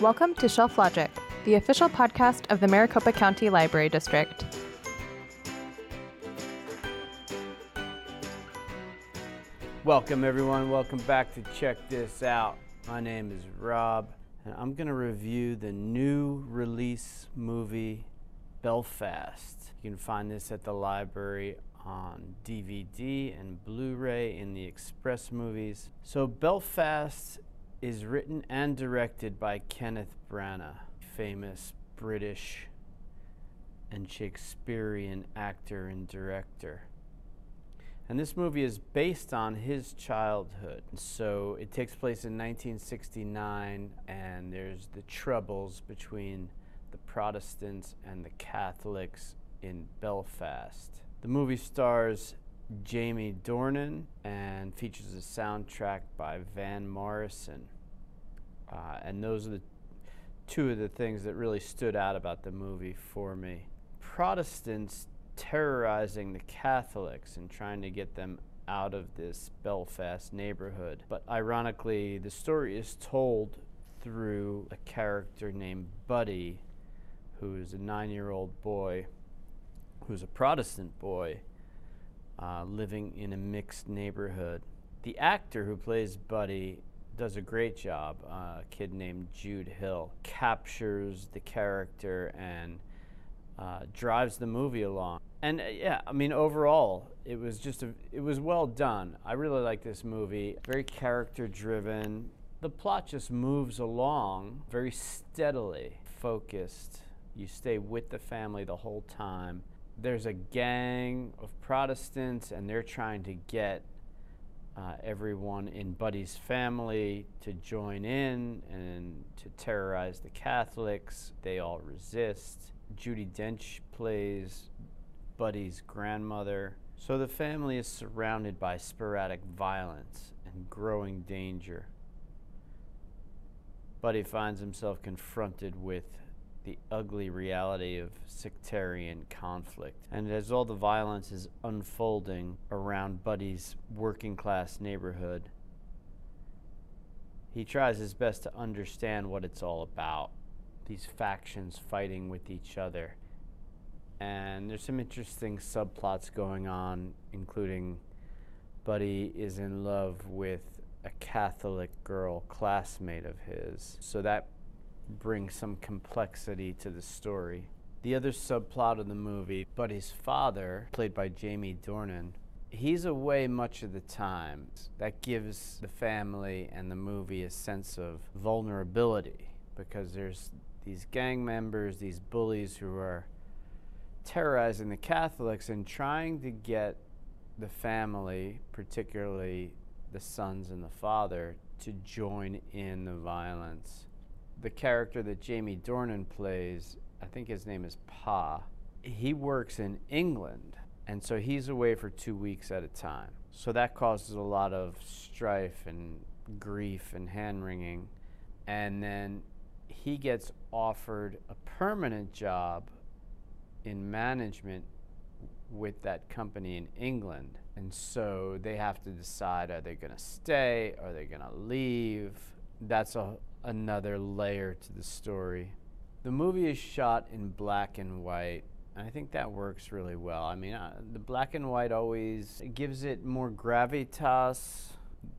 Welcome to Shelf Logic, the official podcast of the Maricopa County Library District. Welcome, everyone. Welcome back to Check This Out. My name is Rob, and I'm going to review the new release movie Belfast. You can find this at the library on DVD and Blu ray in the Express movies. So, Belfast is written and directed by Kenneth Branagh, famous British and Shakespearean actor and director. And this movie is based on his childhood. So it takes place in 1969, and there's the troubles between the Protestants and the Catholics in Belfast. The movie stars Jamie Dornan and features a soundtrack by Van Morrison. Uh, and those are the two of the things that really stood out about the movie for me. Protestants terrorizing the Catholics and trying to get them out of this Belfast neighborhood. But ironically, the story is told through a character named Buddy, who is a nine year old boy, who's a Protestant boy, uh, living in a mixed neighborhood. The actor who plays Buddy does a great job. Uh, a kid named Jude Hill captures the character and uh, drives the movie along. And uh, yeah, I mean, overall, it was just a, it was well done. I really like this movie. Very character driven. The plot just moves along very steadily, focused. You stay with the family the whole time. There's a gang of Protestants, and they're trying to get uh, everyone in Buddy's family to join in and to terrorize the Catholics. They all resist. Judi Dench plays Buddy's grandmother. So the family is surrounded by sporadic violence and growing danger. Buddy finds himself confronted with the ugly reality of sectarian conflict. And as all the violence is unfolding around Buddy's working class neighborhood, he tries his best to understand what it's all about these factions fighting with each other. And there's some interesting subplots going on, including Buddy is in love with a Catholic girl classmate of his. So that brings some complexity to the story. The other subplot of the movie, Buddy's father, played by Jamie Dornan, he's away much of the time. That gives the family and the movie a sense of vulnerability because there's these gang members, these bullies who are terrorizing the Catholics and trying to get the family, particularly the sons and the father, to join in the violence. The character that Jamie Dornan plays, I think his name is Pa, he works in England, and so he's away for two weeks at a time. So that causes a lot of strife and grief and hand wringing. And then he gets offered a permanent job in management with that company in England. And so they have to decide are they going to stay? Are they going to leave? That's a, another layer to the story. The movie is shot in black and white. And I think that works really well. I mean, uh, the black and white always gives it more gravitas,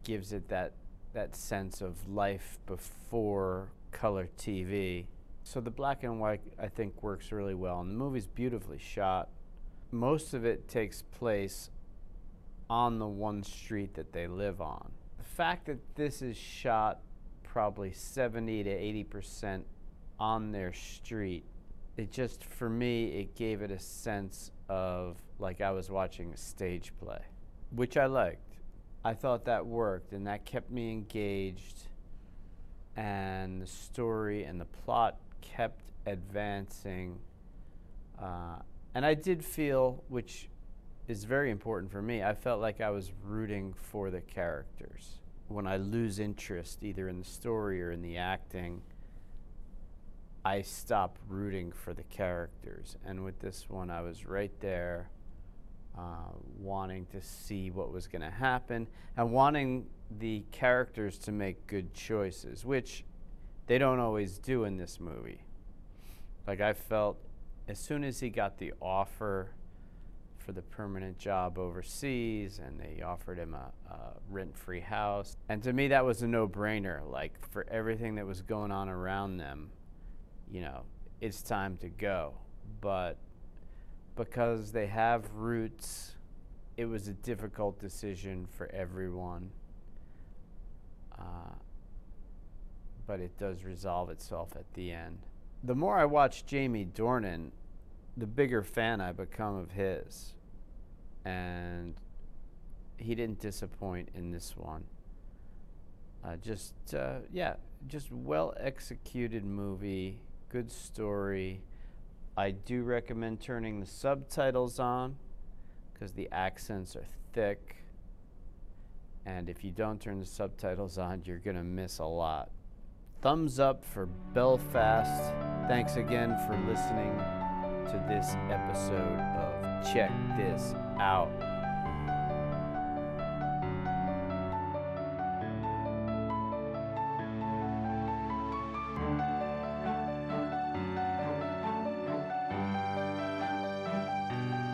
gives it that that sense of life before color TV. So the black and white, I think, works really well. And the movie's beautifully shot. Most of it takes place on the one street that they live on. The fact that this is shot probably 70 to 80% on their street, it just, for me, it gave it a sense of like I was watching a stage play, which I liked. I thought that worked and that kept me engaged and the story and the plot kept advancing. Uh, and I did feel, which is very important for me, I felt like I was rooting for the characters. When I lose interest either in the story or in the acting, I stop rooting for the characters. And with this one, I was right there, uh, wanting to see what was going to happen and wanting the characters to make good choices, which they don't always do in this movie. Like I felt as soon as he got the offer for the permanent job overseas and they offered him a, a rent free house. And to me, that was a no brainer. Like, for everything that was going on around them, you know, it's time to go. But because they have roots, it was a difficult decision for everyone. Uh, but it does resolve itself at the end. The more I watch Jamie Dornan, the bigger fan I become of his. And he didn't disappoint in this one. Uh, just, uh, yeah, just well executed movie, good story. I do recommend turning the subtitles on because the accents are thick. And if you don't turn the subtitles on, you're going to miss a lot. Thumbs up for Belfast. Thanks again for listening to this episode of Check This Out.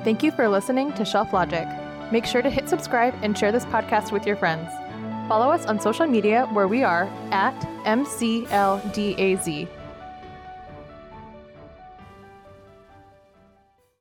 Thank you for listening to Shelf Logic. Make sure to hit subscribe and share this podcast with your friends. Follow us on social media where we are at MCLDAZ.